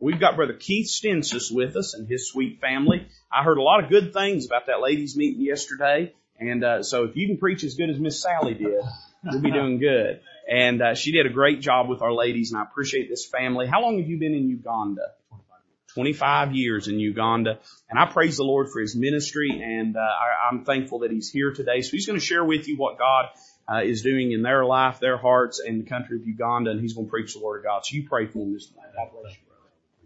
We've got Brother Keith Stensis with us and his sweet family. I heard a lot of good things about that ladies' meeting yesterday, and uh, so if you can preach as good as Miss Sally did, we'll be doing good. And uh, she did a great job with our ladies, and I appreciate this family. How long have you been in Uganda? 25 years in Uganda. And I praise the Lord for his ministry and uh, I, I'm thankful that he's here today. So he's going to share with you what God uh, is doing in their life, their hearts, and the country of Uganda, and he's going to preach the Word of God. So you pray for him this night. God bless you.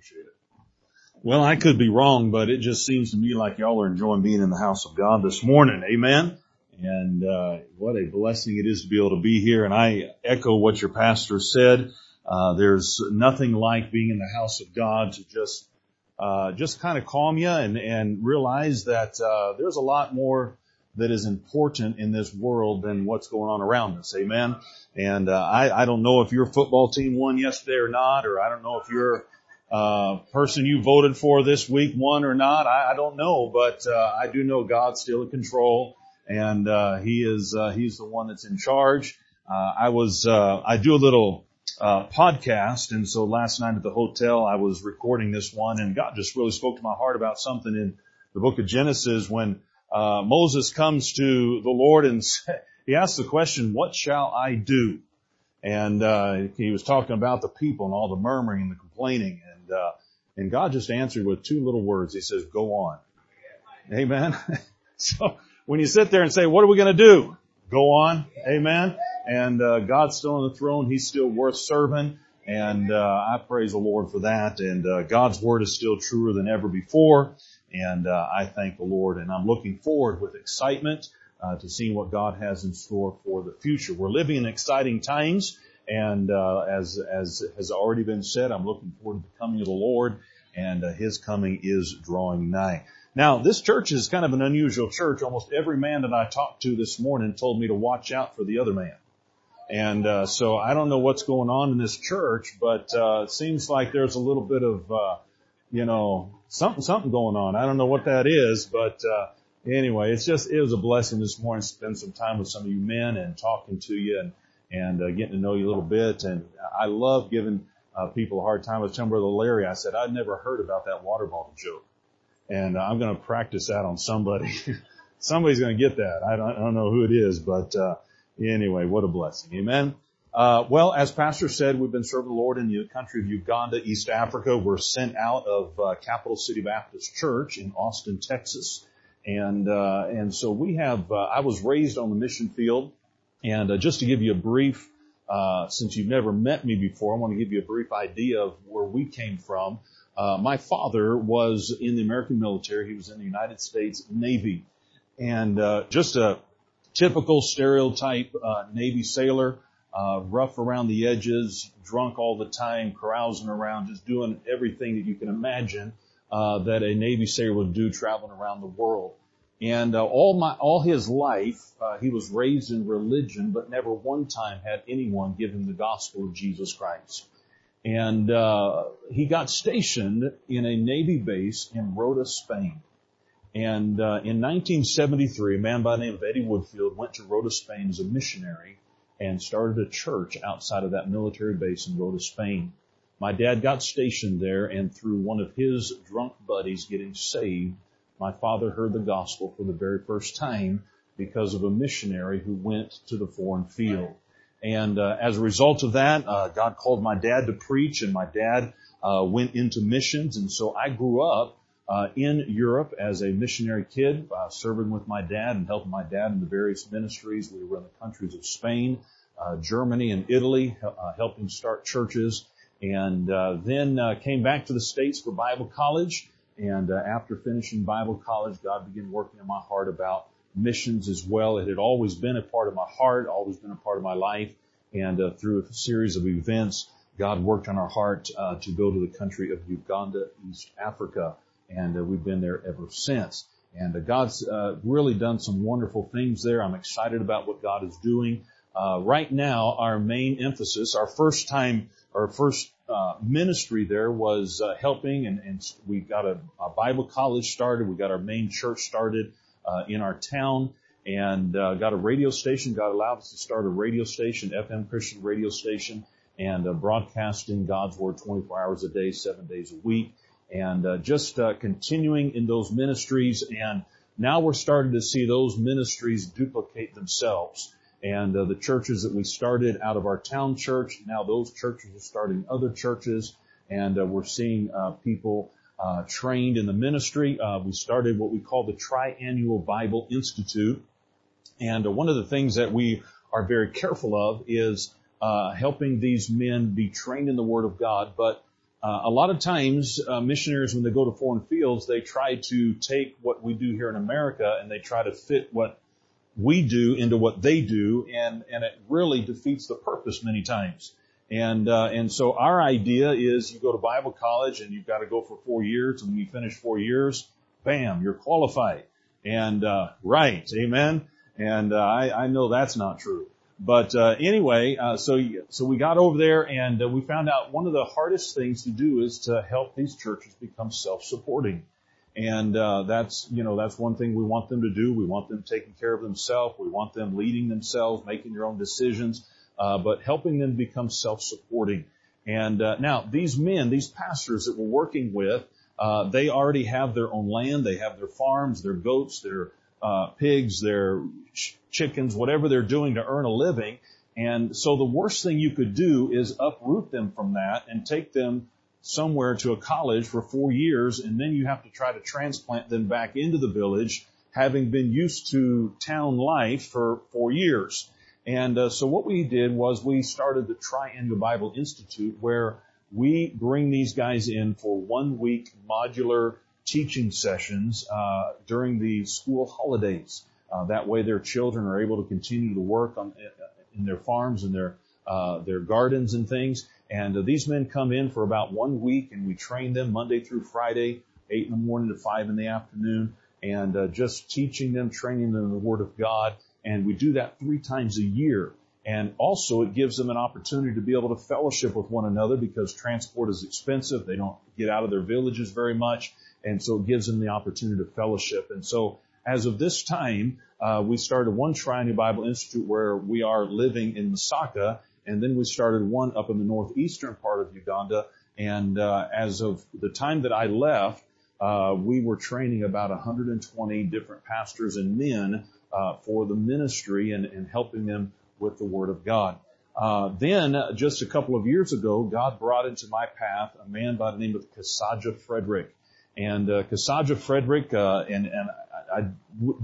Appreciate it. Well, I could be wrong, but it just seems to me like y'all are enjoying being in the house of God this morning. Amen. And uh, what a blessing it is to be able to be here. And I echo what your pastor said. Uh, there's nothing like being in the house of God to just uh, just kind of calm you and, and realize that uh, there's a lot more that is important in this world than what's going on around us. Amen. And uh, I, I don't know if your football team won yesterday or not, or I don't know if your uh, person you voted for this week won or not. I, I don't know, but uh, I do know God's still in control, and uh, He is uh, He's the one that's in charge. Uh, I was uh, I do a little uh, podcast. And so last night at the hotel, I was recording this one and God just really spoke to my heart about something in the book of Genesis when, uh, Moses comes to the Lord and he asks the question, what shall I do? And, uh, he was talking about the people and all the murmuring and the complaining and, uh, and God just answered with two little words. He says, go on. Amen. so when you sit there and say, what are we going to do? Go on. Amen and uh, God's still on the throne. He's still worth serving, and uh, I praise the Lord for that. And uh, God's word is still truer than ever before, and uh, I thank the Lord. And I'm looking forward with excitement uh, to seeing what God has in store for the future. We're living in exciting times, and uh, as as has already been said, I'm looking forward to the coming of the Lord, and His coming is drawing nigh. Now, this church is kind of an unusual church. Almost every man that I talked to this morning told me to watch out for the other man. And uh, so I don't know what's going on in this church, but uh, it seems like there's a little bit of, uh, you know, something something going on. I don't know what that is, but uh, anyway, it's just it was a blessing this morning to spend some time with some of you men and talking to you and and uh, getting to know you a little bit. And I love giving uh, people a hard time. I was telling Brother Larry, I said I'd never heard about that water bottle joke, and uh, I'm going to practice that on somebody. Somebody's going to get that. I don't, I don't know who it is, but. Uh, Anyway, what a blessing. Amen. Uh, well, as Pastor said, we've been serving the Lord in the country of Uganda, East Africa. We're sent out of uh, Capital City Baptist Church in Austin, Texas, and uh, and so we have. Uh, I was raised on the mission field, and uh, just to give you a brief, uh, since you've never met me before, I want to give you a brief idea of where we came from. my father was in the American military. He was in the United States Navy, and just a typical stereotype uh, Navy sailor, uh, rough around the edges, drunk all the time, carousing around, just doing everything that you can imagine uh, that a Navy sailor would do traveling around the world. And uh, all my all his life, uh, he was raised in religion, but never one time had anyone give him the gospel of Jesus Christ. And uh, he got stationed in a Navy base in Rota, Spain. And uh, in 1973, a man by the name of Eddie Woodfield went to Rota, Spain as a missionary and started a church outside of that military base in Rota, Spain. My dad got stationed there, and through one of his drunk buddies getting saved, my father heard the gospel for the very first time because of a missionary who went to the foreign field. And uh, as a result of that, uh, God called my dad to preach, and my dad uh, went into missions. And so I grew up uh, in Europe as a missionary kid, uh, serving with my dad and helping my dad in the various ministries. We were in the countries of Spain, uh, Germany, and Italy, helping start churches. And uh, then uh, came back to the States for Bible college. And after finishing Bible college, God began working in my heart about missions as well. It had always been a part of my heart, always been a part of my life. And through a series of events, God worked on our heart to go to the country of Uganda, East Africa and uh, we've been there ever since. And uh, God's uh, really done some wonderful things there. I'm excited about what God is doing. Uh, right now, our main emphasis, our first time, our first uh, ministry there was uh, helping, and, and, we got a, a, Bible college started. We got our main church started uh, in our town, and got a radio station. God allowed us to start a radio station, FM Christian radio station, and uh, broadcasting God's Word 24 hours a day, seven days a week, and uh, just uh, continuing in those ministries. And now we're starting to see those ministries duplicate themselves. And uh, the churches that we started out of our town church, now those churches are starting other churches, and uh, we're seeing uh, people trained in the ministry. we started what we call the Triannual Bible Institute, and one of the things that we are very careful of is uh, helping these men be trained in the Word of God. But uh, a lot of times, uh, missionaries, when they go to foreign fields, they try to take what we do here in America and they try to fit what we do into what they do, and and it really defeats the purpose many times. And uh, and so our idea is you go to Bible college and you've got to go for four years, and when you finish four years, bam, you're qualified. And uh, right, amen. And uh, I, I know that's not true. But uh, anyway, uh, so so we got over there and uh, we found out one of the hardest things to do is to help these churches become self-supporting, and uh, that's you know that's one thing we want them to do. We want them taking care of themselves. We want them leading themselves, making their own decisions, uh, but helping them become self-supporting. And uh, now these men, these pastors that we're working with, uh, they already have their own land. They have their farms, their goats, their uh, pigs, their ch- chickens, whatever they're doing to earn a living. And so the worst thing you could do is uproot them from that and take them somewhere to a college for four years, and then you have to try to transplant them back into the village, having been used to town life for four years. And uh, so what we did was we started the Triannual Bible Institute, where we bring these guys in for one week modular teaching sessions uh, during the school holidays. Uh, that way, their children are able to continue to work on in their farms and their uh, their gardens and things. And uh, these men come in for about one week, and we train them Monday through Friday, eight in the morning to five in the afternoon, and uh, just teaching them, training them in the Word of God. And we do that three times a year. And also it gives them an opportunity to be able to fellowship with one another because transport is expensive. They don't get out of their villages very much. And so it gives them the opportunity to fellowship. And so as of this time, uh, we started one Triannual Bible Institute where we are living in Masaka, and then we started one up in the northeastern part of Uganda. And uh, as of the time that I left, uh, we were training about 120 different pastors and men uh, for the ministry and, and, helping them with the Word of God. Uh, then, just a couple of years ago, God brought into my path a man by the name of Kasaja Frederick. And uh, Kasaja Frederick, uh, and, and I, I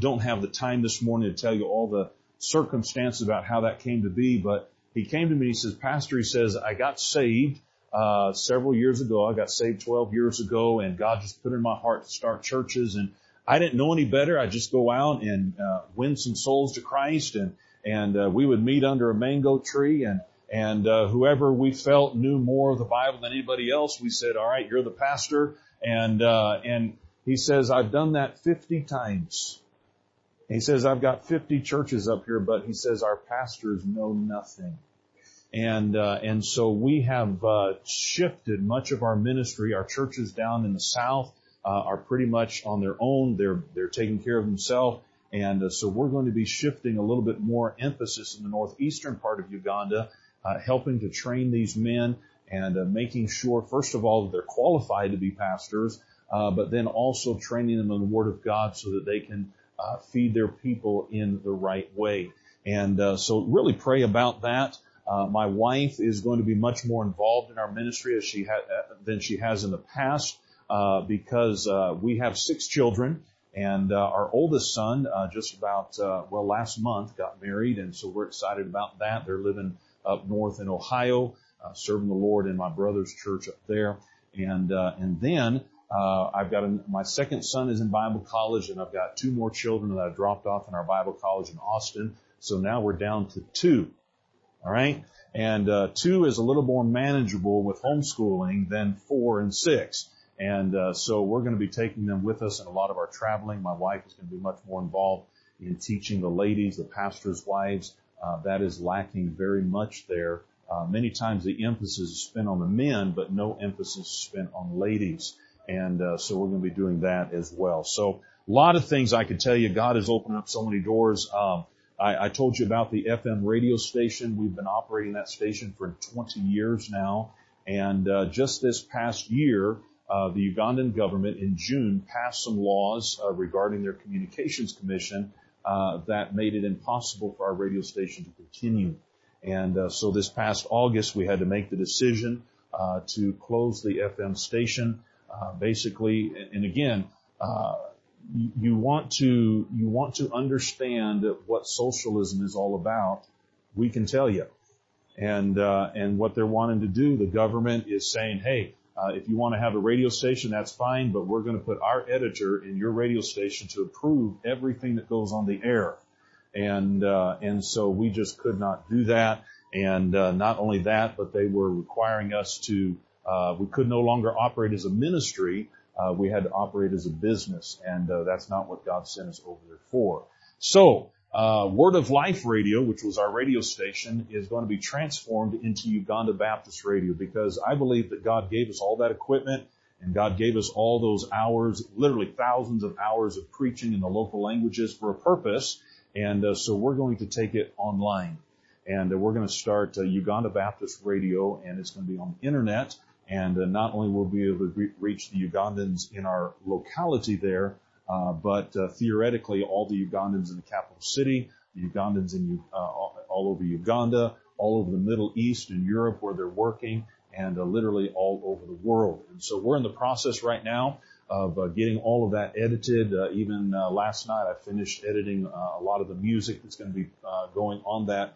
don't have the time this morning to tell you all the circumstances about how that came to be, but he came to me and he says, Pastor, he says, I got saved uh, several years ago. I got saved 12 years ago, and God just put in my heart to start churches. And I didn't know any better. I just go out and uh, win some souls to Christ, and and uh, we would meet under a mango tree, and and uh, whoever we felt knew more of the Bible than anybody else, we said, "All right, you're the pastor." And, uh, and he says, I've done that 50 times. He says, I've got 50 churches up here, but he says, our pastors know nothing. And, uh, and so we have, uh, shifted much of our ministry. Our churches down in the south, uh, are pretty much on their own. They're, they're taking care of themselves. And uh, so we're going to be shifting a little bit more emphasis in the northeastern part of Uganda, uh, helping to train these men and uh, making sure, first of all, that they're qualified to be pastors, uh, but then also training them in the Word of God so that they can uh, feed their people in the right way. And uh, so, really pray about that. Uh, my wife is going to be much more involved in our ministry as she ha- uh, than she has in the past because uh we have six children. And uh, our oldest son, uh, just about uh, well last month, got married, and so we're excited about that. They're living up north in Ohio, uh, serving the Lord in my brother's church up there. And, uh, and then, uh, I've got my second son is in Bible college and I've got two more children that I dropped off in our Bible college in Austin. So now we're down to two. All right. And, uh, two is a little more manageable with homeschooling than four and six. And, uh, so we're going to be taking them with us in a lot of our traveling. My wife is going to be much more involved in teaching the ladies, the pastors' wives. Uh, that is lacking very much there uh, many times the emphasis is spent on the men, but no emphasis is spent on ladies. And uh, so we're going to be doing that as well. So a lot of things I could tell you. God has opened up so many doors. Um, I, I told you about the FM radio station. We've been operating that station for 20 years now. And uh, just this past year, uh, the Ugandan government in June passed some laws uh, regarding their communications commission uh, that made it impossible for our radio station to continue. And uh, so this past August, we had to make the decision uh, to close the FM station. Uh, basically, and again, you, you want to you want to understand what socialism is all about. We can tell you, and uh, and what they're wanting to do. The government is saying, hey uh, if you want to have a radio station, that's fine, but we're going to put our editor in your radio station to approve everything that goes on the air. And, uh, and so we just could not do that. And, uh, not only that, but they were requiring us to, uh, we could no longer operate as a ministry. Uh, we had to operate as a business. And, uh, that's not what God sent us over there for. So, uh, Word of Life Radio, which was our radio station, is going to be transformed into Uganda Baptist Radio because I believe that God gave us all that equipment and God gave us all those hours, literally thousands of hours of preaching in the local languages for a purpose. And uh, so we're going to take it online. And uh, we're going to start Uganda Baptist Radio, and it's going to be on the internet. And uh, not only will we be able to re- reach the Ugandans in our locality there, uh, but uh, theoretically, all the Ugandans in the capital city, the Ugandans in uh, all over Uganda, all over the Middle East and Europe where they're working, and uh, literally all over the world. And so we're in the process right now of uh, getting all of that edited. Even last night, I finished editing a lot of the music that's going to be going on that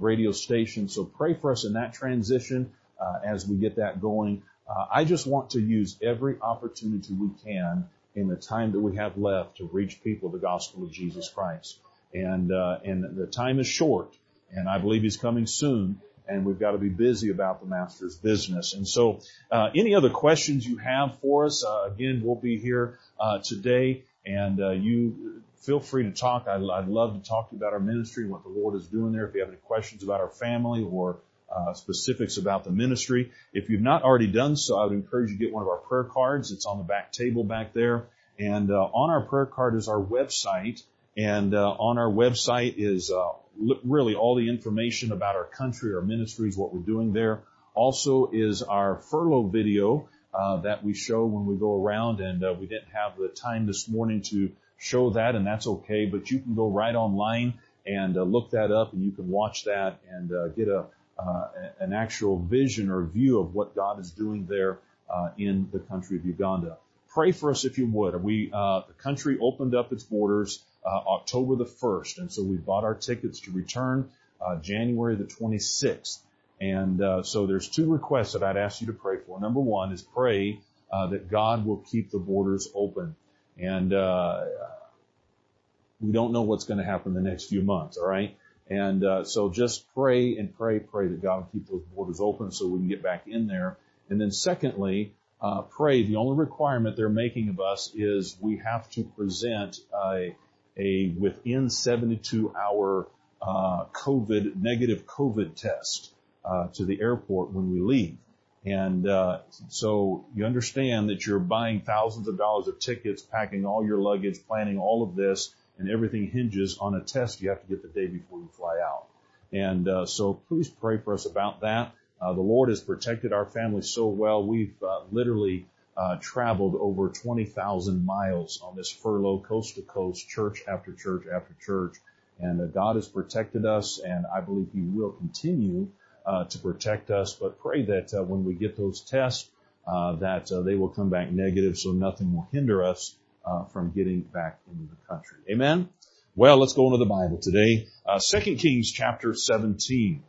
radio station. So pray for us in that transition uh, as we get that going. Uh, I just want to use every opportunity we can in the time that we have left to reach people the gospel of Jesus Christ. And, uh, and the time is short and I believe he's coming soon and we've got to be busy about the master's business. And so, uh, any other questions you have for us? Uh, again, we'll be here uh, today, and uh, you feel free to talk. I'd, I'd, love to talk to you about our ministry and what the Lord is doing there. If you have any questions about our family or uh, specifics about the ministry. If you've not already done so, I would encourage you to get one of our prayer cards. It's on the back table back there. And uh, on our prayer card is our website. And uh, on our website is uh, really all the information about our country, our ministries, what we're doing there. Also is our furlough video uh, that we show when we go around. And uh, we didn't have the time this morning to show that, and that's okay. But you can go right online and look that up, and you can watch that and get a an actual vision or view of what God is doing there uh, in the country of Uganda. Pray for us if you would. We uh, the country opened up its borders uh, October the first, and so we bought our tickets to return uh, January the 26th. And uh, so there's two requests that I'd ask you to pray for. Number one is pray that God will keep the borders open. And we don't know what's going to happen the next few months. All right. And uh, so just pray and pray, pray that God will keep those borders open so we can get back in there. And then secondly, uh, pray. The only requirement they're making of us is we have to present a, a within 72 hour uh, COVID negative COVID test uh, to the airport when we leave. And uh, so you understand that you're buying thousands of dollars of tickets, packing all your luggage, planning all of this and everything hinges on a test you have to get the day before you fly out. And uh, so please pray for us about that. Uh, the Lord has protected our family so well. We've uh, literally uh, traveled over 20,000 miles on this furlough, coast to coast, church after church after church. And uh, God has protected us, and I believe He will continue uh, to protect us. But pray that when we get those tests, that they will come back negative, so nothing will hinder us uh, from getting back into the country. Amen? Well, let's go into the Bible today. Uh, 2 Kings chapter 17.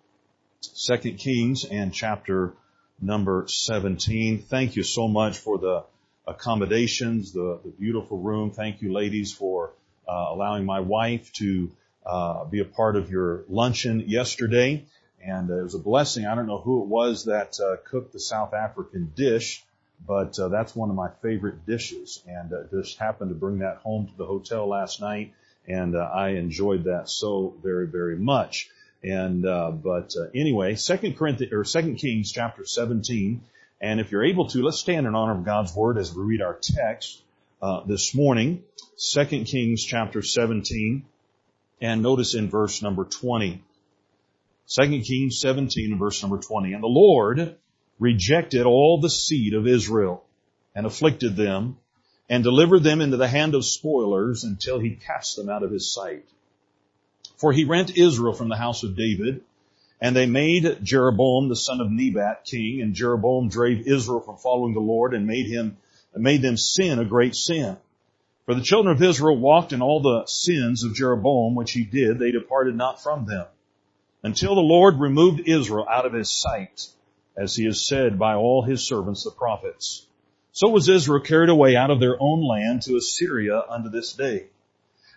2 Kings and chapter number 17. Thank you so much for the accommodations, the, the beautiful room. Thank you ladies for uh, allowing my wife to uh, be a part of your luncheon yesterday. And it was a blessing. I don't know who it was that uh, cooked the South African dish, but uh, that's one of my favorite dishes, and uh, just happened to bring that home to the hotel last night, and uh, I enjoyed that so very, very much. And uh, but uh, anyway, Second Corinthians or Second Kings chapter 17, and if you're able to, let's stand in honor of God's word as we read our text uh, this morning. Second Kings chapter 17, And notice in verse number 20. 2 Kings 17 and verse number 20. And the Lord rejected all the seed of Israel and afflicted them and delivered them into the hand of spoilers until he cast them out of his sight. For he rent Israel from the house of David and they made Jeroboam the son of Nebat king and Jeroboam drave Israel from following the Lord and made him, made them sin a great sin. For the children of Israel walked in all the sins of Jeroboam which he did, they departed not from them until the Lord removed Israel out of his sight, as he has said by all his servants the prophets. So was Israel carried away out of their own land to Assyria unto this day.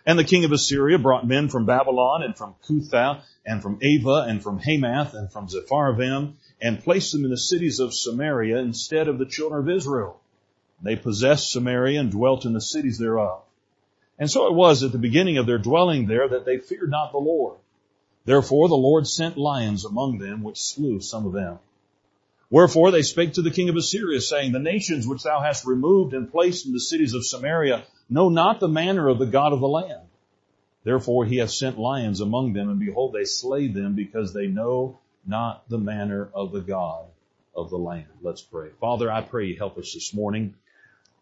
And the king of Assyria brought men from Babylon and from Cuthah and from Ava and from Hamath and from Sepharvaim and placed them in the cities of Samaria instead of the children of Israel. They possessed Samaria and dwelt in the cities thereof. And so it was at the beginning of their dwelling there that they feared not the Lord. Therefore the Lord sent lions among them, which slew some of them. Wherefore they spake to the king of Assyria, saying, The nations which thou hast removed and placed in the cities of Samaria know not the manner of the God of the land. Therefore he hath sent lions among them, and behold, they slay them, because they know not the manner of the God of the land. Let's pray. Father, I pray you help us this morning.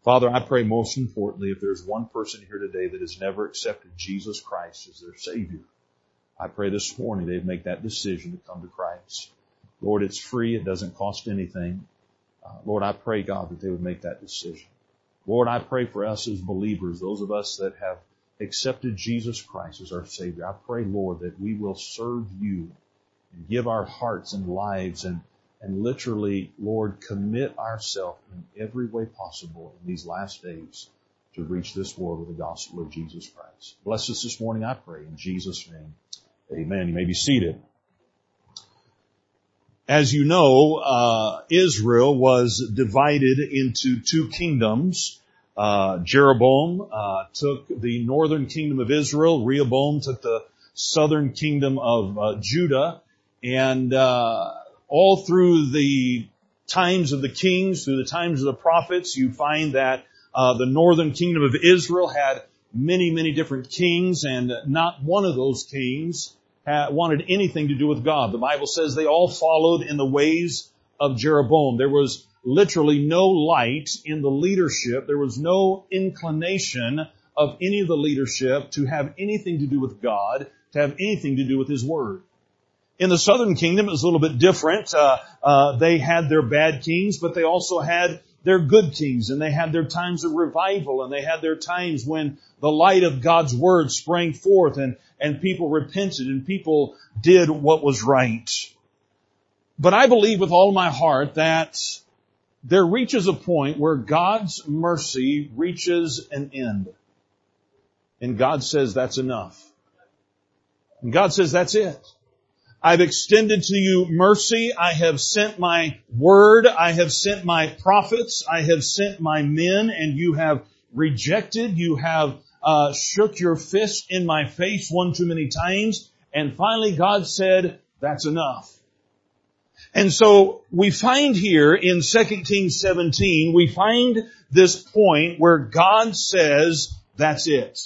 Father, I pray most importantly, if there's one person here today that has never accepted Jesus Christ as their Savior, I pray this morning they'd make that decision to come to Christ. Lord, it's free. It doesn't cost anything. Uh, Lord, I pray, God, that they would make that decision. Lord, I pray for us as believers, those of us that have accepted Jesus Christ as our Savior. I pray, Lord, that we will serve you and give our hearts and lives and, and literally, Lord, commit ourselves in every way possible in these last days to reach this world with the gospel of Jesus Christ. Bless us this morning, I pray, in Jesus' name. Amen. You may be seated. As you know, uh, Israel was divided into two kingdoms. Uh, Jeroboam uh, took the northern kingdom of Israel. Rehoboam took the southern kingdom of uh, Judah. And uh, all through the times of the kings, through the times of the prophets, you find that uh, the northern kingdom of Israel had many, many different kings, and not one of those kings wanted anything to do with God. The Bible says they all followed in the ways of Jeroboam. There was literally no light in the leadership. There was no inclination of any of the leadership to have anything to do with God, to have anything to do with His Word. In the southern kingdom, it was a little bit different. Uh, uh, they had their bad kings, but they also had their good kings, and they had their times of revival, and they had their times when the light of God's Word sprang forth, and and people repented and people did what was right. But I believe with all my heart that there reaches a point where God's mercy reaches an end. And God says that's enough. And God says that's it. I've extended to you mercy. I have sent my word. I have sent my prophets. I have sent my men and you have rejected. You have uh, shook your fist in my face one too many times, and finally God said, that's enough. And so we find here in 2 Kings 17, we find this point where God says, that's it.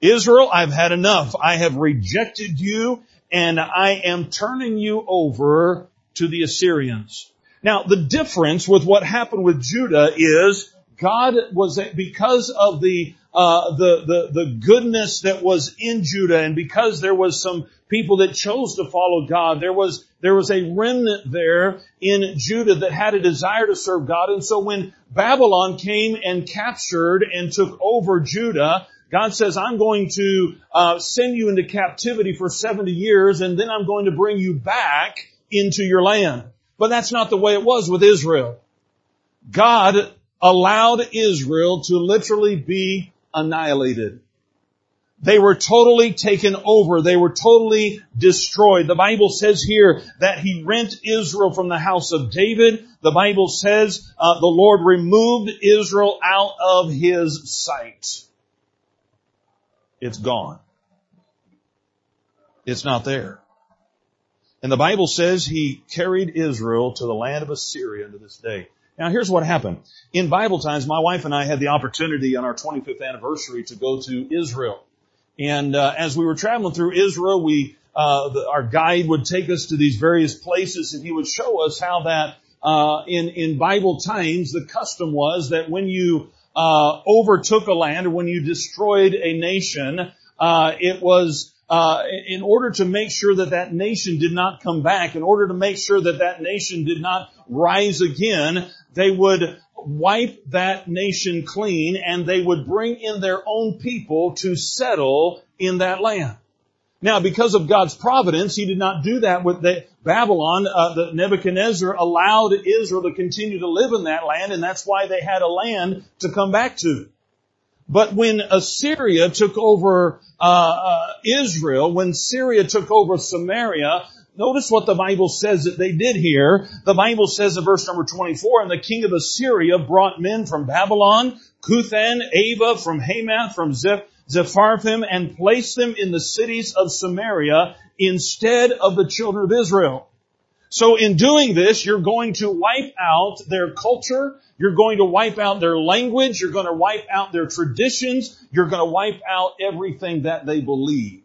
Israel, I've had enough. I have rejected you and I am turning you over to the Assyrians. Now the difference with what happened with Judah is God was, because of the uh, the, the, the goodness that was in Judah and because there was some people that chose to follow God, there was, there was a remnant there in Judah that had a desire to serve God. And so when Babylon came and captured and took over Judah, God says, I'm going to uh, send you into captivity for 70 years and then I'm going to bring you back into your land. But that's not the way it was with Israel. God allowed Israel to literally be annihilated. They were totally taken over. They were totally destroyed. The Bible says here that he rent Israel from the house of David. The Bible says uh, the Lord removed Israel out of his sight. It's gone. It's not there. And the Bible says he carried Israel to the land of Assyria to this day. Now here's what happened. In Bible times, my wife and I had the opportunity on our 25th anniversary to go to Israel. And uh, as we were traveling through Israel, we uh, the, our guide would take us to these various places, and he would show us how that uh, in in Bible times the custom was that when you uh, overtook a land or when you destroyed a nation, uh, it was uh, in order to make sure that that nation did not come back, in order to make sure that that nation did not rise again, they would wipe that nation clean and they would bring in their own people to settle in that land. Now, because of God's providence, He did not do that with the Babylon. Uh, the Nebuchadnezzar allowed Israel to continue to live in that land, and that's why they had a land to come back to. But when Assyria took over uh, uh, Israel, when Syria took over Samaria, notice what the Bible says that they did here. The Bible says in verse number 24, and the king of Assyria brought men from Babylon, Cuthan, Ava, from Hamath, from Zeph, Sepharvaim, and placed them in the cities of Samaria instead of the children of Israel. So in doing this, you're going to wipe out their culture, you're going to wipe out their language. You're going to wipe out their traditions. You're going to wipe out everything that they believe.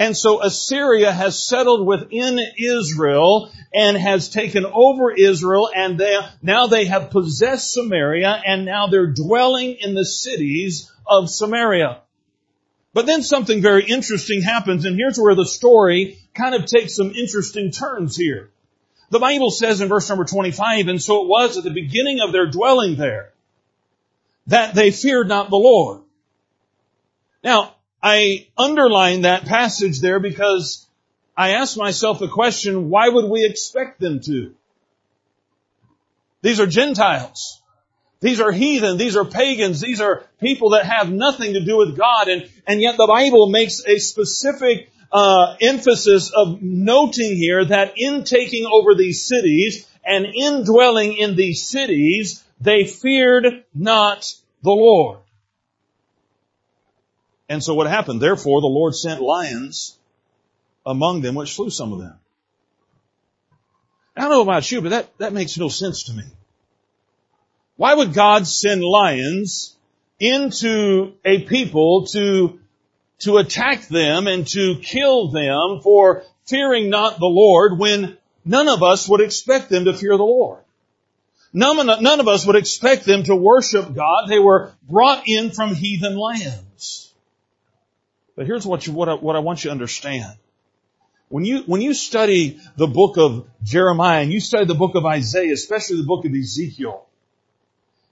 And so Assyria has settled within Israel and has taken over Israel and they, now they have possessed Samaria and now they're dwelling in the cities of Samaria. But then something very interesting happens and here's where the story kind of takes some interesting turns here. The Bible says in verse number 25, and so it was at the beginning of their dwelling there, that they feared not the Lord. Now, I underline that passage there because I ask myself the question, why would we expect them to? These are Gentiles. These are heathen. These are pagans. These are people that have nothing to do with God. And, and yet the Bible makes a specific uh, emphasis of noting here that in taking over these cities and in dwelling in these cities, they feared not the Lord. And so what happened? Therefore, the Lord sent lions among them, which slew some of them. I don't know about you, but that, that makes no sense to me. Why would God send lions into a people to to attack them and to kill them for fearing not the Lord when none of us would expect them to fear the Lord. None, none of us would expect them to worship God. They were brought in from heathen lands. But here's what, you, what, I, what I want you to understand. When you, when you study the book of Jeremiah and you study the book of Isaiah, especially the book of Ezekiel,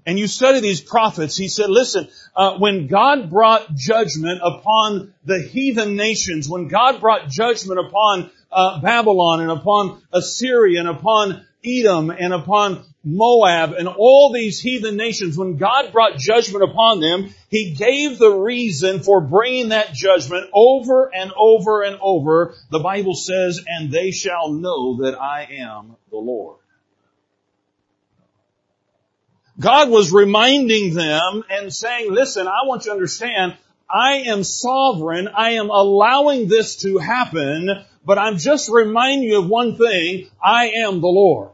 and you study these prophets, he said, listen, uh, when God brought judgment upon the heathen nations, when God brought judgment upon uh, Babylon and upon Assyria and upon Edom and upon Moab and all these heathen nations, when God brought judgment upon them, He gave the reason for bringing that judgment over and over and over. The Bible says, and they shall know that I am the Lord. God was reminding them and saying, listen, I want you to understand, I am sovereign. I am allowing this to happen, but I'm just reminding you of one thing. I am the Lord.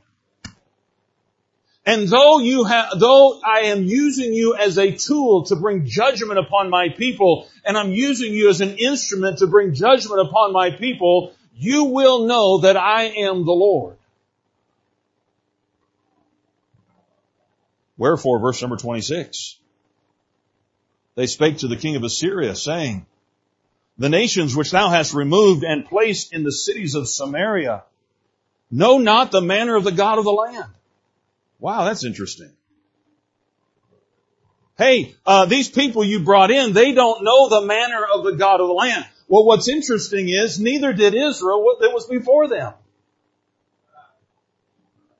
And though you have, though I am using you as a tool to bring judgment upon my people, and I'm using you as an instrument to bring judgment upon my people, you will know that I am the Lord. Wherefore, verse number 26, they spake to the king of Assyria, saying, The nations which thou hast removed and placed in the cities of Samaria know not the manner of the God of the land. Wow, that's interesting. Hey, uh, these people you brought in, they don't know the manner of the God of the land. Well, what's interesting is neither did Israel what that was before them.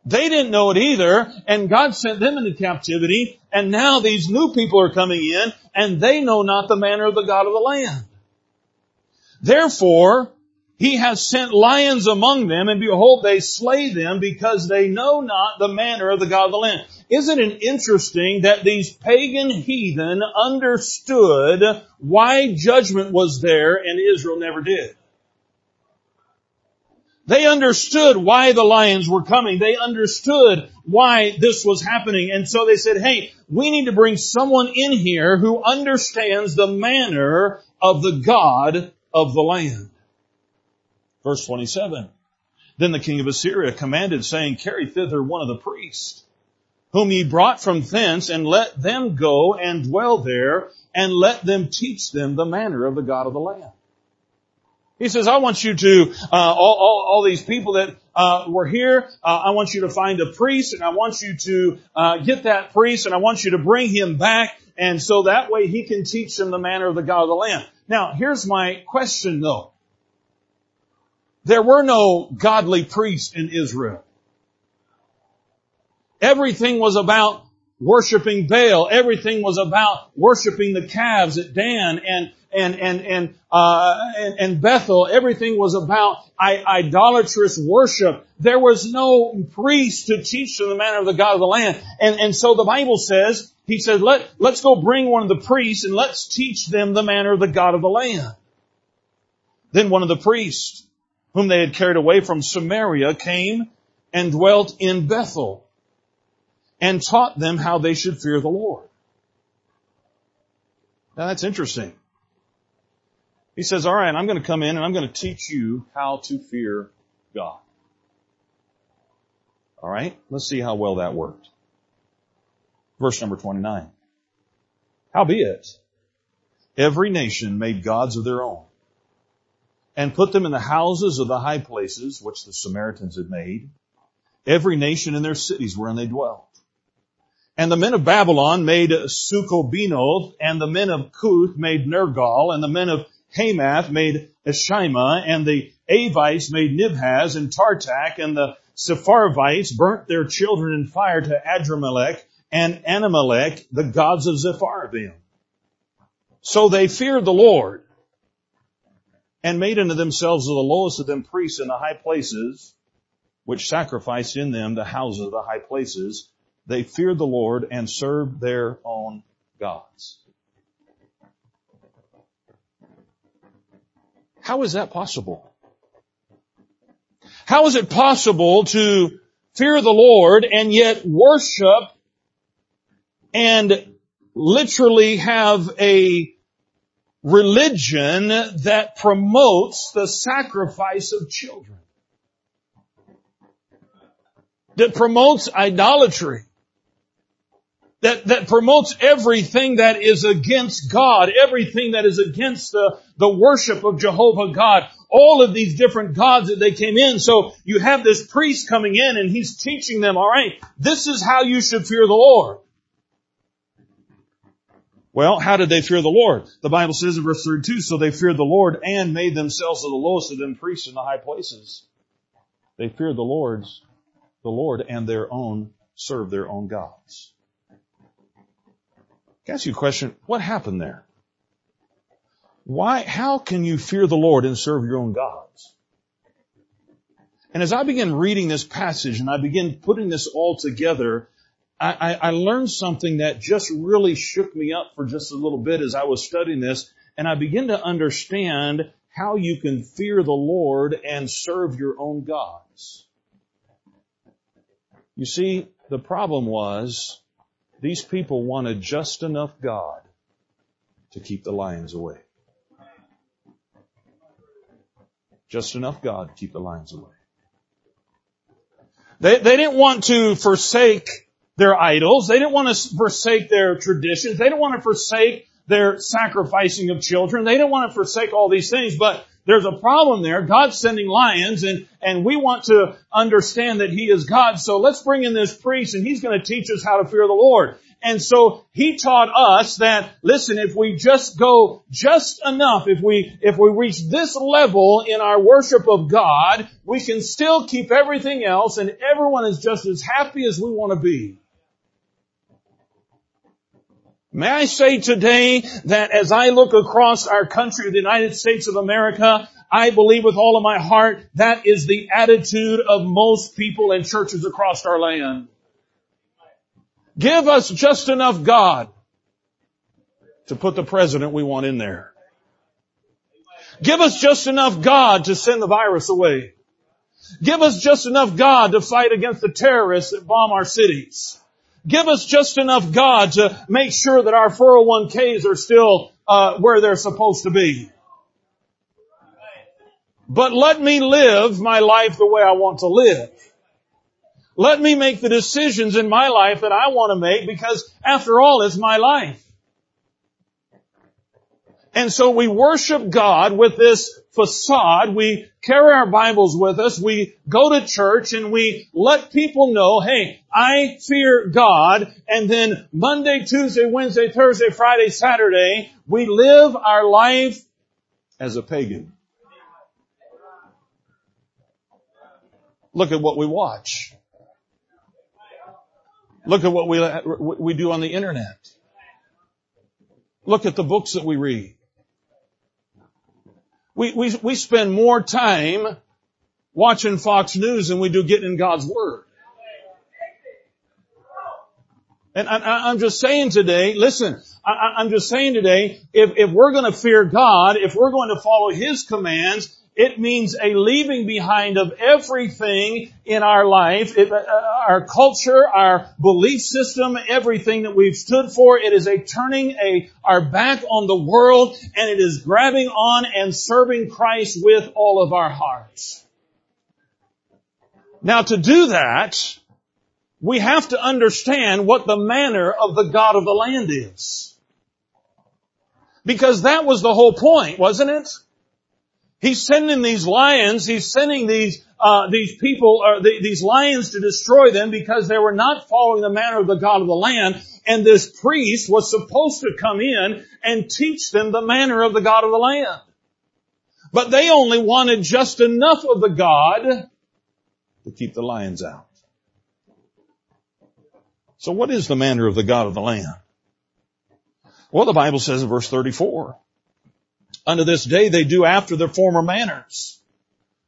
They didn't know it either, and God sent them into captivity, and now these new people are coming in, and they know not the manner of the God of the land. Therefore, he has sent lions among them, and behold, they slay them because they know not the manner of the God of the land. Isn't it interesting that these pagan heathen understood why judgment was there and Israel never did? They understood why the lions were coming. They understood why this was happening. And so they said, hey, we need to bring someone in here who understands the manner of the God of the land. Verse 27. Then the king of Assyria commanded saying, carry thither one of the priests, whom ye brought from thence, and let them go and dwell there, and let them teach them the manner of the God of the land. He says, I want you to, uh, all, all, all, these people that uh, were here, uh, I want you to find a priest and I want you to uh, get that priest and I want you to bring him back and so that way he can teach them the manner of the God of the land. Now, here's my question though. There were no godly priests in Israel. Everything was about worshiping Baal. Everything was about worshiping the calves at Dan and and and and uh, and, and, Bethel. Everything was about idolatrous worship. There was no priest to teach them the manner of the God of the land. And and so the Bible says he said let let's go bring one of the priests and let's teach them the manner of the God of the land. Then one of the priests whom they had carried away from Samaria came and dwelt in Bethel and taught them how they should fear the Lord. Now that's interesting. He says, all right, I'm going to come in and I'm going to teach you how to fear God. All right, let's see how well that worked. Verse number 29. Howbeit, every nation made gods of their own and put them in the houses of the high places which the Samaritans had made, every nation in their cities wherein they dwelt. And the men of Babylon made Succoth-benoth, and the men of Cuth made Nergal, and the men of Hamath made Ashima, and the Avites made Nibhaz and Tartak, and the Sepharvites burnt their children in fire to Adrammelech and Anammelech, the gods of Sepharvaim. So they feared the Lord and made unto themselves of the lowest of them priests in the high places, which sacrificed in them the houses of the high places. They feared the Lord and served their own gods. How is that possible? How is it possible to fear the Lord and yet worship and literally have a religion that promotes the sacrifice of children? That promotes idolatry that, that promotes everything that is against God, everything that is against the, the worship of Jehovah God, all of these different gods that they came in. So you have this priest coming in and he's teaching them, alright, this is how you should fear the Lord. Well, how did they fear the Lord? The Bible says in verse 32, so they feared the Lord and made themselves of the lowest of them priests in the high places. They feared the Lord's, the Lord and their own, served their own gods. I ask you a question. What happened there? Why, how can you fear the Lord and serve your own gods? And as I begin reading this passage and I begin putting this all together, I, I, I, learned something that just really shook me up for just a little bit as I was studying this, and I begin to understand how you can fear the Lord and serve your own gods. You see, the problem was these people wanted just enough God to keep the lions away. Just enough God to keep the lions away. They, they didn't want to forsake their idols. They didn't want to forsake their traditions. They didn't want to forsake their sacrificing of children. They didn't want to forsake all these things, but there's a problem there. God's sending lions and, and we want to understand that He is God. So let's bring in this priest and he's going to teach us how to fear the Lord. And so he taught us that, listen, if we just go just enough, if we, if we reach this level in our worship of God, we can still keep everything else and everyone is just as happy as we want to be. May I say today that as I look across our country, the United States of America, I believe with all of my heart that is the attitude of most people and churches across our land. Give us just enough God to put the president we want in there. Give us just enough God to send the virus away. Give us just enough God to fight against the terrorists that bomb our cities. Give us just enough God to make sure that our 401ks are still uh, where they're supposed to be. But let me live my life the way I want to live. Let me make the decisions in my life that I want to make because after all, it's my life. And so we worship God with this facade. We carry our Bibles with us. We go to church and we let people know, hey, I fear God. And then Monday, Tuesday, Wednesday, Thursday, Friday, Saturday, we live our life as a pagan. Look at what we watch. Look at what we, we do on the internet. Look at the books that we read. We, we, we spend more time watching Fox News than we do getting in God's Word. And I, am just saying today, listen, I, I'm just saying today, if, if we're going to fear God, if we're going to follow His commands, it means a leaving behind of everything in our life, it, uh, our culture, our belief system, everything that we've stood for. It is a turning a, our back on the world and it is grabbing on and serving Christ with all of our hearts. Now to do that, we have to understand what the manner of the God of the land is. Because that was the whole point, wasn't it? He's sending these lions, he's sending these, uh, these people, uh, the, these lions to destroy them because they were not following the manner of the God of the land. And this priest was supposed to come in and teach them the manner of the God of the land. But they only wanted just enough of the God to keep the lions out. So what is the manner of the God of the land? Well, the Bible says in verse 34, Unto this day they do after their former manners.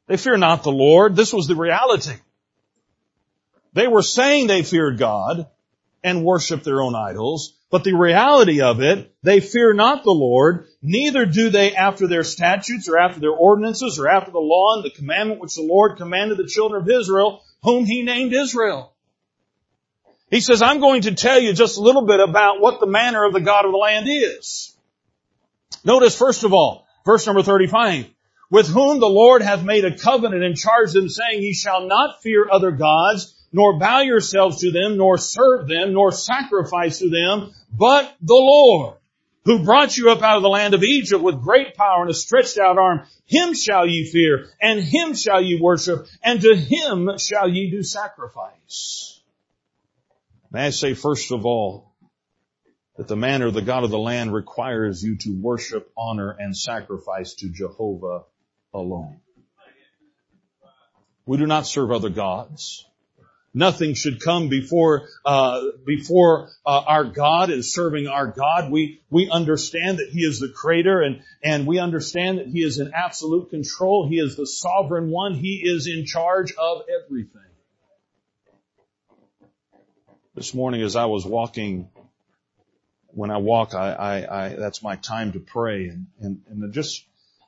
They fear not the Lord. This was the reality. They were saying they feared God and worshiped their own idols, but the reality of it, they fear not the Lord, neither do they after their statutes or after their ordinances or after the law and the commandment which the Lord commanded the children of Israel, whom he named Israel. He says, I'm going to tell you just a little bit about what the manner of the God of the land is. Notice first of all, verse number 35, with whom the Lord hath made a covenant and charged them saying, ye shall not fear other gods, nor bow yourselves to them, nor serve them, nor sacrifice to them, but the Lord, who brought you up out of the land of Egypt with great power and a stretched out arm, him shall ye fear, and him shall ye worship, and to him shall ye do sacrifice. May I say first of all, that the manner of the God of the land requires you to worship, honor, and sacrifice to Jehovah alone. We do not serve other gods. Nothing should come before uh, before uh, our God is serving our God. We we understand that He is the Creator, and and we understand that He is in absolute control. He is the sovereign one. He is in charge of everything. This morning, as I was walking when I walk, I, I, I, that's my time to pray and, and, and just,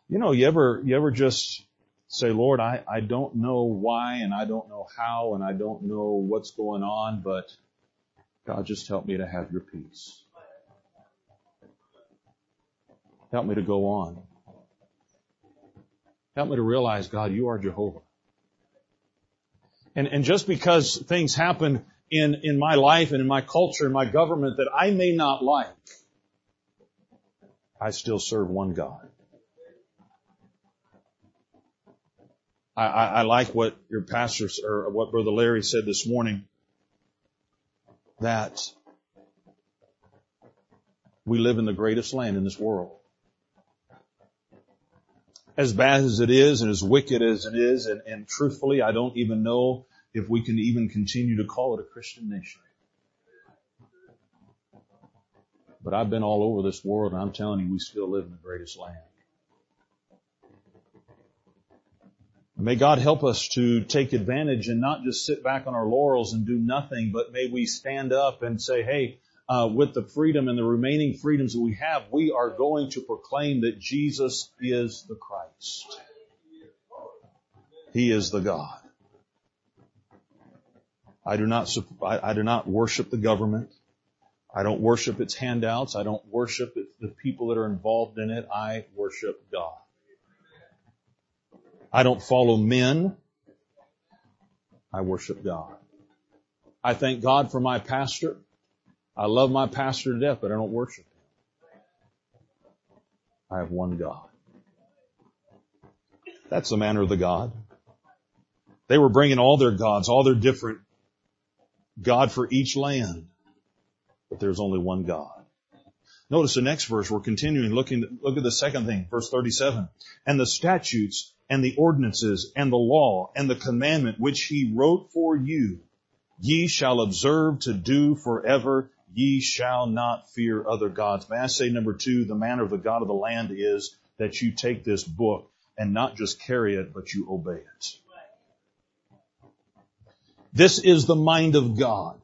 you know, you ever, you ever just say, Lord, I, I don't know why and I don't know how and I don't know what's going on, but God, just help me to have your peace. Help me to go on. Help me to realize, God, you are Jehovah. And, and just because things happen in, in my life and in my culture and my government that I may not like, I still serve one God. I, I, I like what your pastor or what Brother Larry said this morning that we live in the greatest land in this world. As bad as it is and as wicked as it is, and, and truthfully, I don't even know if we can even continue to call it a Christian nation. But I've been all over this world and I'm telling you, we still live in the greatest land. May God help us to take advantage and not just sit back on our laurels and do nothing, but may we stand up and say, hey, uh, with the freedom and the remaining freedoms that we have, we are going to proclaim that Jesus is the Christ. He is the God. I do not, I, do not worship the government. I don't worship its handouts. I don't worship the people that are involved in it. I worship God. I don't follow men. I worship God. I thank God for my pastor. I love my pastor to death, but I don't worship him. I have one God. That's the manner of the God. They were bringing all their gods, all their different God for each land. But there's only one God. Notice the next verse, we're continuing looking, look at the second thing, verse 37. And the statutes and the ordinances and the law and the commandment which he wrote for you, ye shall observe to do forever. Ye shall not fear other gods. May I say number two, the manner of the God of the land is that you take this book and not just carry it, but you obey it. This is the mind of God.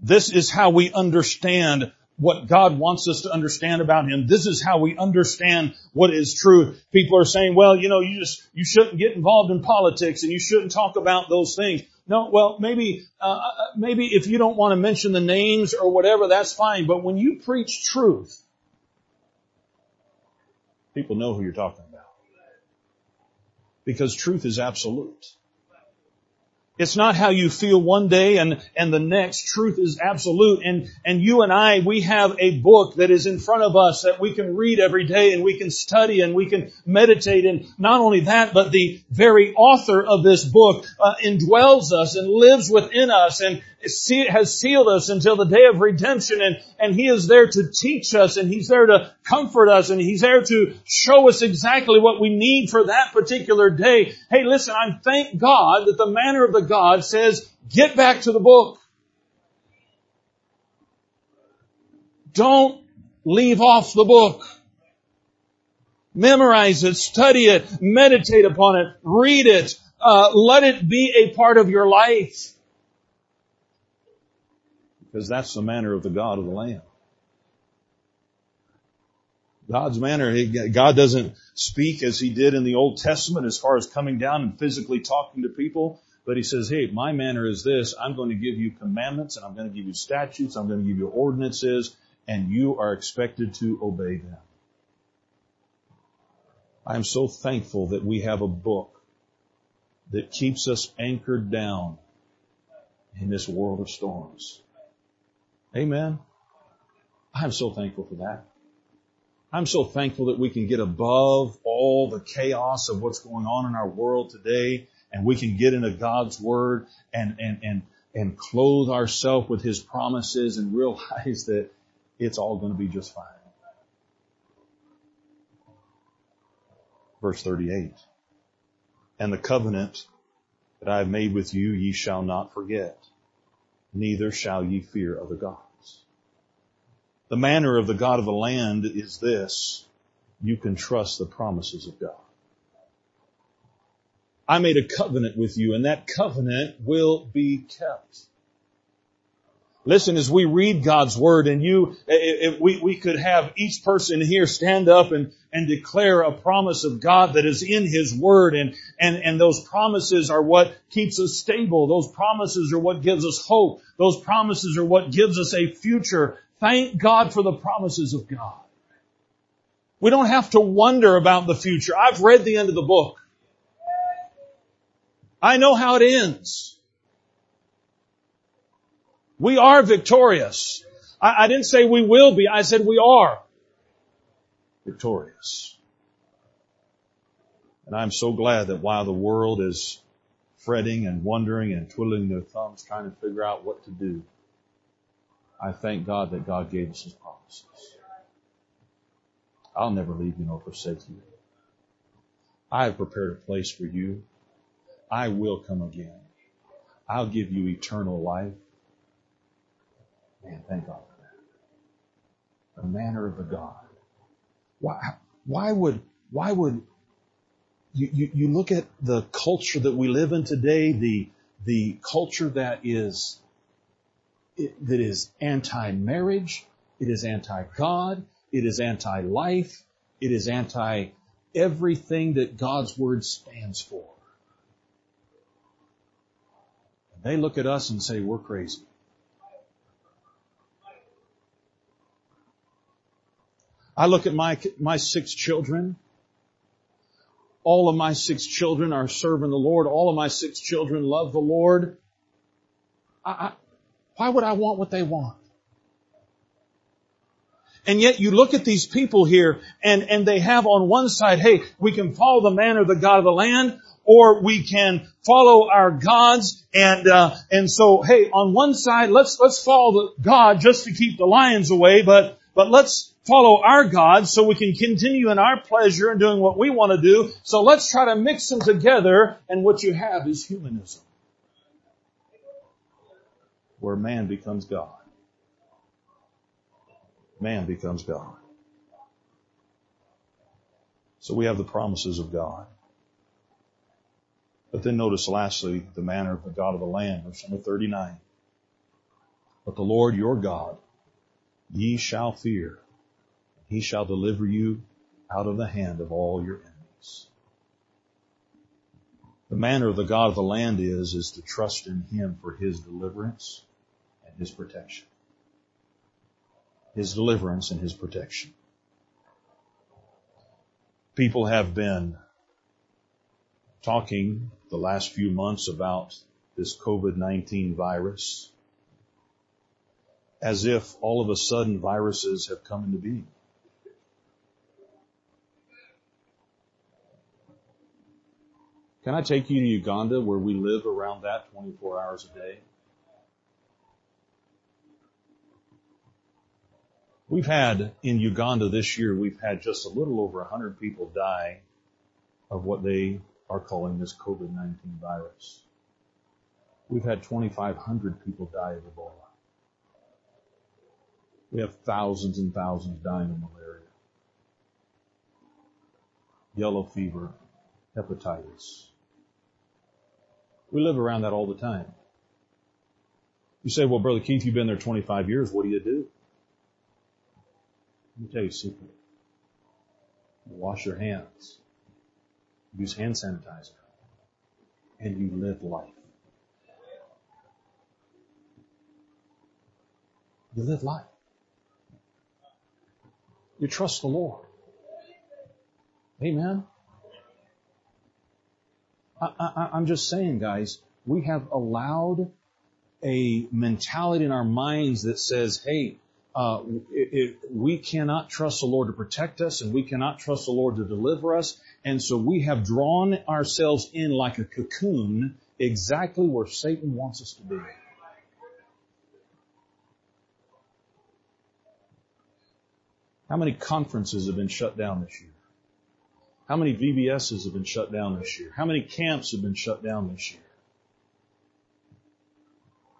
This is how we understand what God wants us to understand about Him. This is how we understand what is true. People are saying, well, you know, you just, you shouldn't get involved in politics and you shouldn't talk about those things. No, well, maybe, uh, uh maybe if you don't want to mention the names or whatever, that's fine. But when you preach truth, people know who you're talking about. Because truth is absolute. It's not how you feel one day and, and the next. Truth is absolute. And, and you and I, we have a book that is in front of us that we can read every day and we can study and we can meditate. And not only that, but the very author of this book uh, indwells us and lives within us and has sealed us until the day of redemption and, and He is there to teach us and He's there to comfort us and He's there to show us exactly what we need for that particular day. Hey, listen, I thank God that the manner of the God says, get back to the book. Don't leave off the book. Memorize it, study it, meditate upon it, read it, uh, let it be a part of your life. Because that's the manner of the God of the land. God's manner, God doesn't speak as He did in the Old Testament as far as coming down and physically talking to people. But he says, hey, my manner is this. I'm going to give you commandments and I'm going to give you statutes. I'm going to give you ordinances and you are expected to obey them. I am so thankful that we have a book that keeps us anchored down in this world of storms. Amen. I'm so thankful for that. I'm so thankful that we can get above all the chaos of what's going on in our world today and we can get into God's Word and, and, and, and clothe ourselves with His promises and realize that it's all going to be just fine. Verse 38. And the covenant that I have made with you ye shall not forget, neither shall ye fear other gods. The manner of the God of the land is this. You can trust the promises of God. I made a covenant with you and that covenant will be kept. Listen, as we read God's word and you, if we, we could have each person here stand up and, and declare a promise of God that is in His word and, and, and those promises are what keeps us stable. Those promises are what gives us hope. Those promises are what gives us a future. Thank God for the promises of God. We don't have to wonder about the future. I've read the end of the book. I know how it ends. We are victorious. I, I, didn't say we will be, I said we are victorious. And I'm so glad that while the world is fretting and wondering and twiddling their thumbs trying to figure out what to do, I thank God that God gave us His promises. I'll never leave you nor forsake you. I have prepared a place for you I will come again. I'll give you eternal life. Man, thank God for that. The manner of the God. Why, why would, why would, you, you, you look at the culture that we live in today, the, the culture that is, that is anti-marriage, it is anti-God, it is anti-life, it is anti everything that God's Word stands for. They look at us and say, we're crazy. I look at my, my six children. All of my six children are serving the Lord. All of my six children love the Lord. I, why would I want what they want? And yet you look at these people here and, and they have on one side, hey, we can follow the man or the God of the land, or we can follow our gods and uh, and so hey on one side let's let's follow the God just to keep the lions away but but let's follow our God so we can continue in our pleasure and doing what we want to do so let's try to mix them together and what you have is humanism where man becomes God man becomes God. So we have the promises of God. But then notice lastly the manner of the God of the land, verse number 39. But the Lord your God ye shall fear. He shall deliver you out of the hand of all your enemies. The manner of the God of the land is, is to trust in Him for His deliverance His protection. His deliverance and His protection. People have been talking the last few months about this COVID-19 virus as if all of a sudden viruses have come into being. Can I take you to Uganda where we live around that 24 hours a day? We've had in Uganda this year, we've had just a little over 100 people die of what they are calling this COVID-19 virus. We've had 2,500 people die of Ebola. We have thousands and thousands dying of malaria, yellow fever, hepatitis. We live around that all the time. You say, well, Brother Keith, you've been there 25 years. What do you do? Let me tell you a secret. Wash your hands. Use hand sanitizer. And you live life. You live life. You trust the Lord. Amen. I, am just saying, guys, we have allowed a mentality in our minds that says, hey, uh, it, it, we cannot trust the Lord to protect us and we cannot trust the Lord to deliver us. And so we have drawn ourselves in like a cocoon exactly where Satan wants us to be. How many conferences have been shut down this year? How many VBSs have been shut down this year? How many camps have been shut down this year?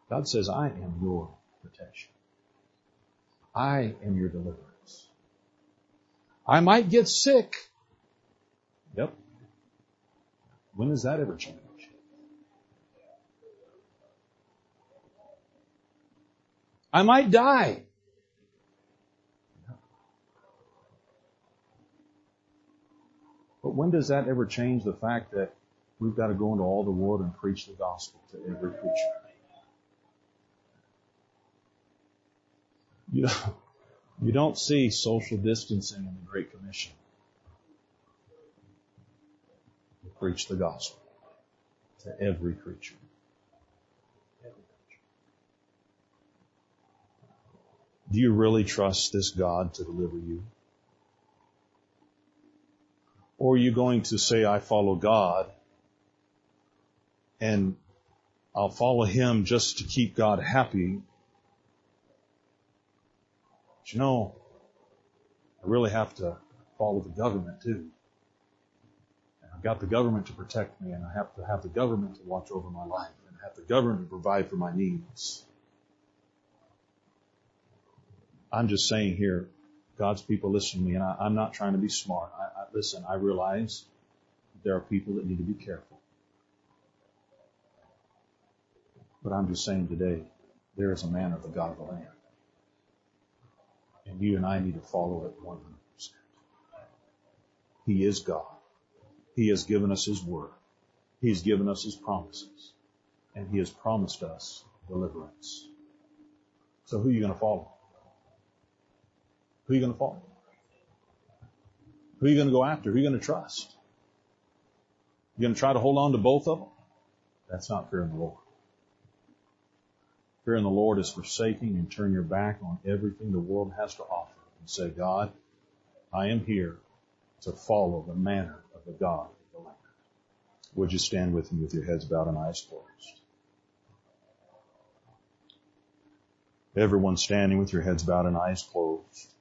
God says, I am your protection. I am your deliverance. I might get sick. Yep. When does that ever change? I might die. But when does that ever change the fact that we've got to go into all the world and preach the gospel to every creature? You don't, you don't see social distancing in the Great Commission. Preach the gospel to every creature. Do you really trust this God to deliver you? Or are you going to say, I follow God and I'll follow Him just to keep God happy but you know, I really have to follow the government too. And I've got the government to protect me and I have to have the government to watch over my life and have the government to provide for my needs. I'm just saying here, God's people listen to me and I, am not trying to be smart. I, I, listen, I realize there are people that need to be careful. But I'm just saying today, there is a man of the God of the land. And you and I need to follow it 100%. He is God. He has given us His Word. He has given us His promises. and He has promised us deliverance. So who are you going to follow? Who are you going to follow? Who are you going to go after? Who are you going to trust? You going to try to hold on to both of them? That's not fear in the Lord. Fear in the Lord is forsaking and turn your back on everything the world has to offer and say, God, I am here to follow the manner of the God of the land. Would you stand with me with your heads bowed and eyes closed? Everyone standing with your heads bowed and eyes closed.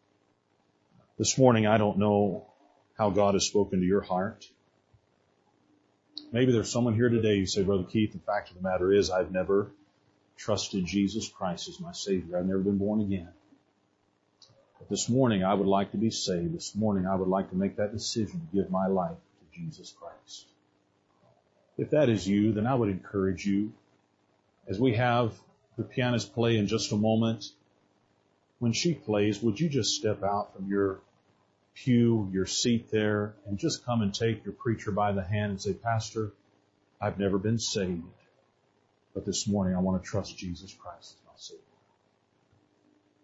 This morning, I don't know how God has spoken to your heart. Maybe there's someone here today who say, Brother Keith, the fact of the matter is I've never trusted Jesus Christ as my Savior. I've never been born again. But this morning I would like to be saved. This morning I would like to make that decision to give my life to Jesus Christ. If that is you, then I would encourage you as we have the pianist play in just a moment. When she plays, would you just step out from your pew, your seat there, and just come and take your preacher by the hand and say, Pastor, I've never been saved, but this morning I want to trust Jesus Christ as my Savior.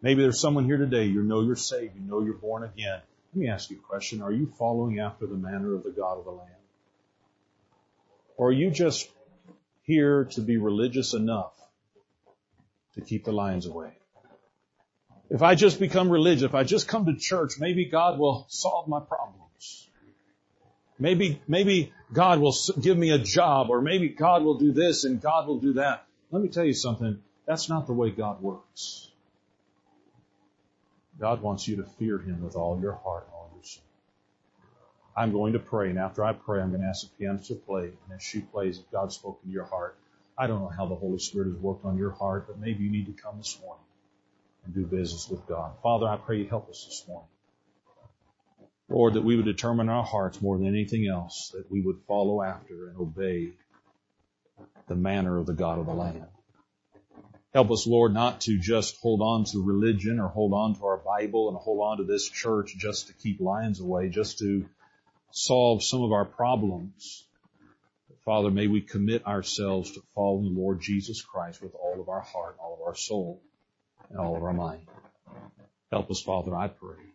Maybe there's someone here today, you know you're saved, you know you're born again. Let me ask you a question. Are you following after the manner of the God of the land? Or are you just here to be religious enough to keep the lions away? If I just become religious, if I just come to church, maybe God will solve my problems. Maybe, maybe God will give me a job or maybe God will do this and God will do that. Let me tell you something. That's not the way God works. God wants you to fear Him with all your heart and all your soul. I'm going to pray, and after I pray, I'm going to ask the pianist to play. And as she plays, if God's spoken to your heart, I don't know how the Holy Spirit has worked on your heart, but maybe you need to come this morning and do business with God. Father, I pray you help us this morning. Lord, that we would determine our hearts more than anything else, that we would follow after and obey the manner of the God of the land. Help us, Lord, not to just hold on to religion or hold on to our Bible and hold on to this church just to keep lions away, just to solve some of our problems. Father, may we commit ourselves to following the Lord Jesus Christ with all of our heart, all of our soul, and all of our mind. Help us, Father, I pray.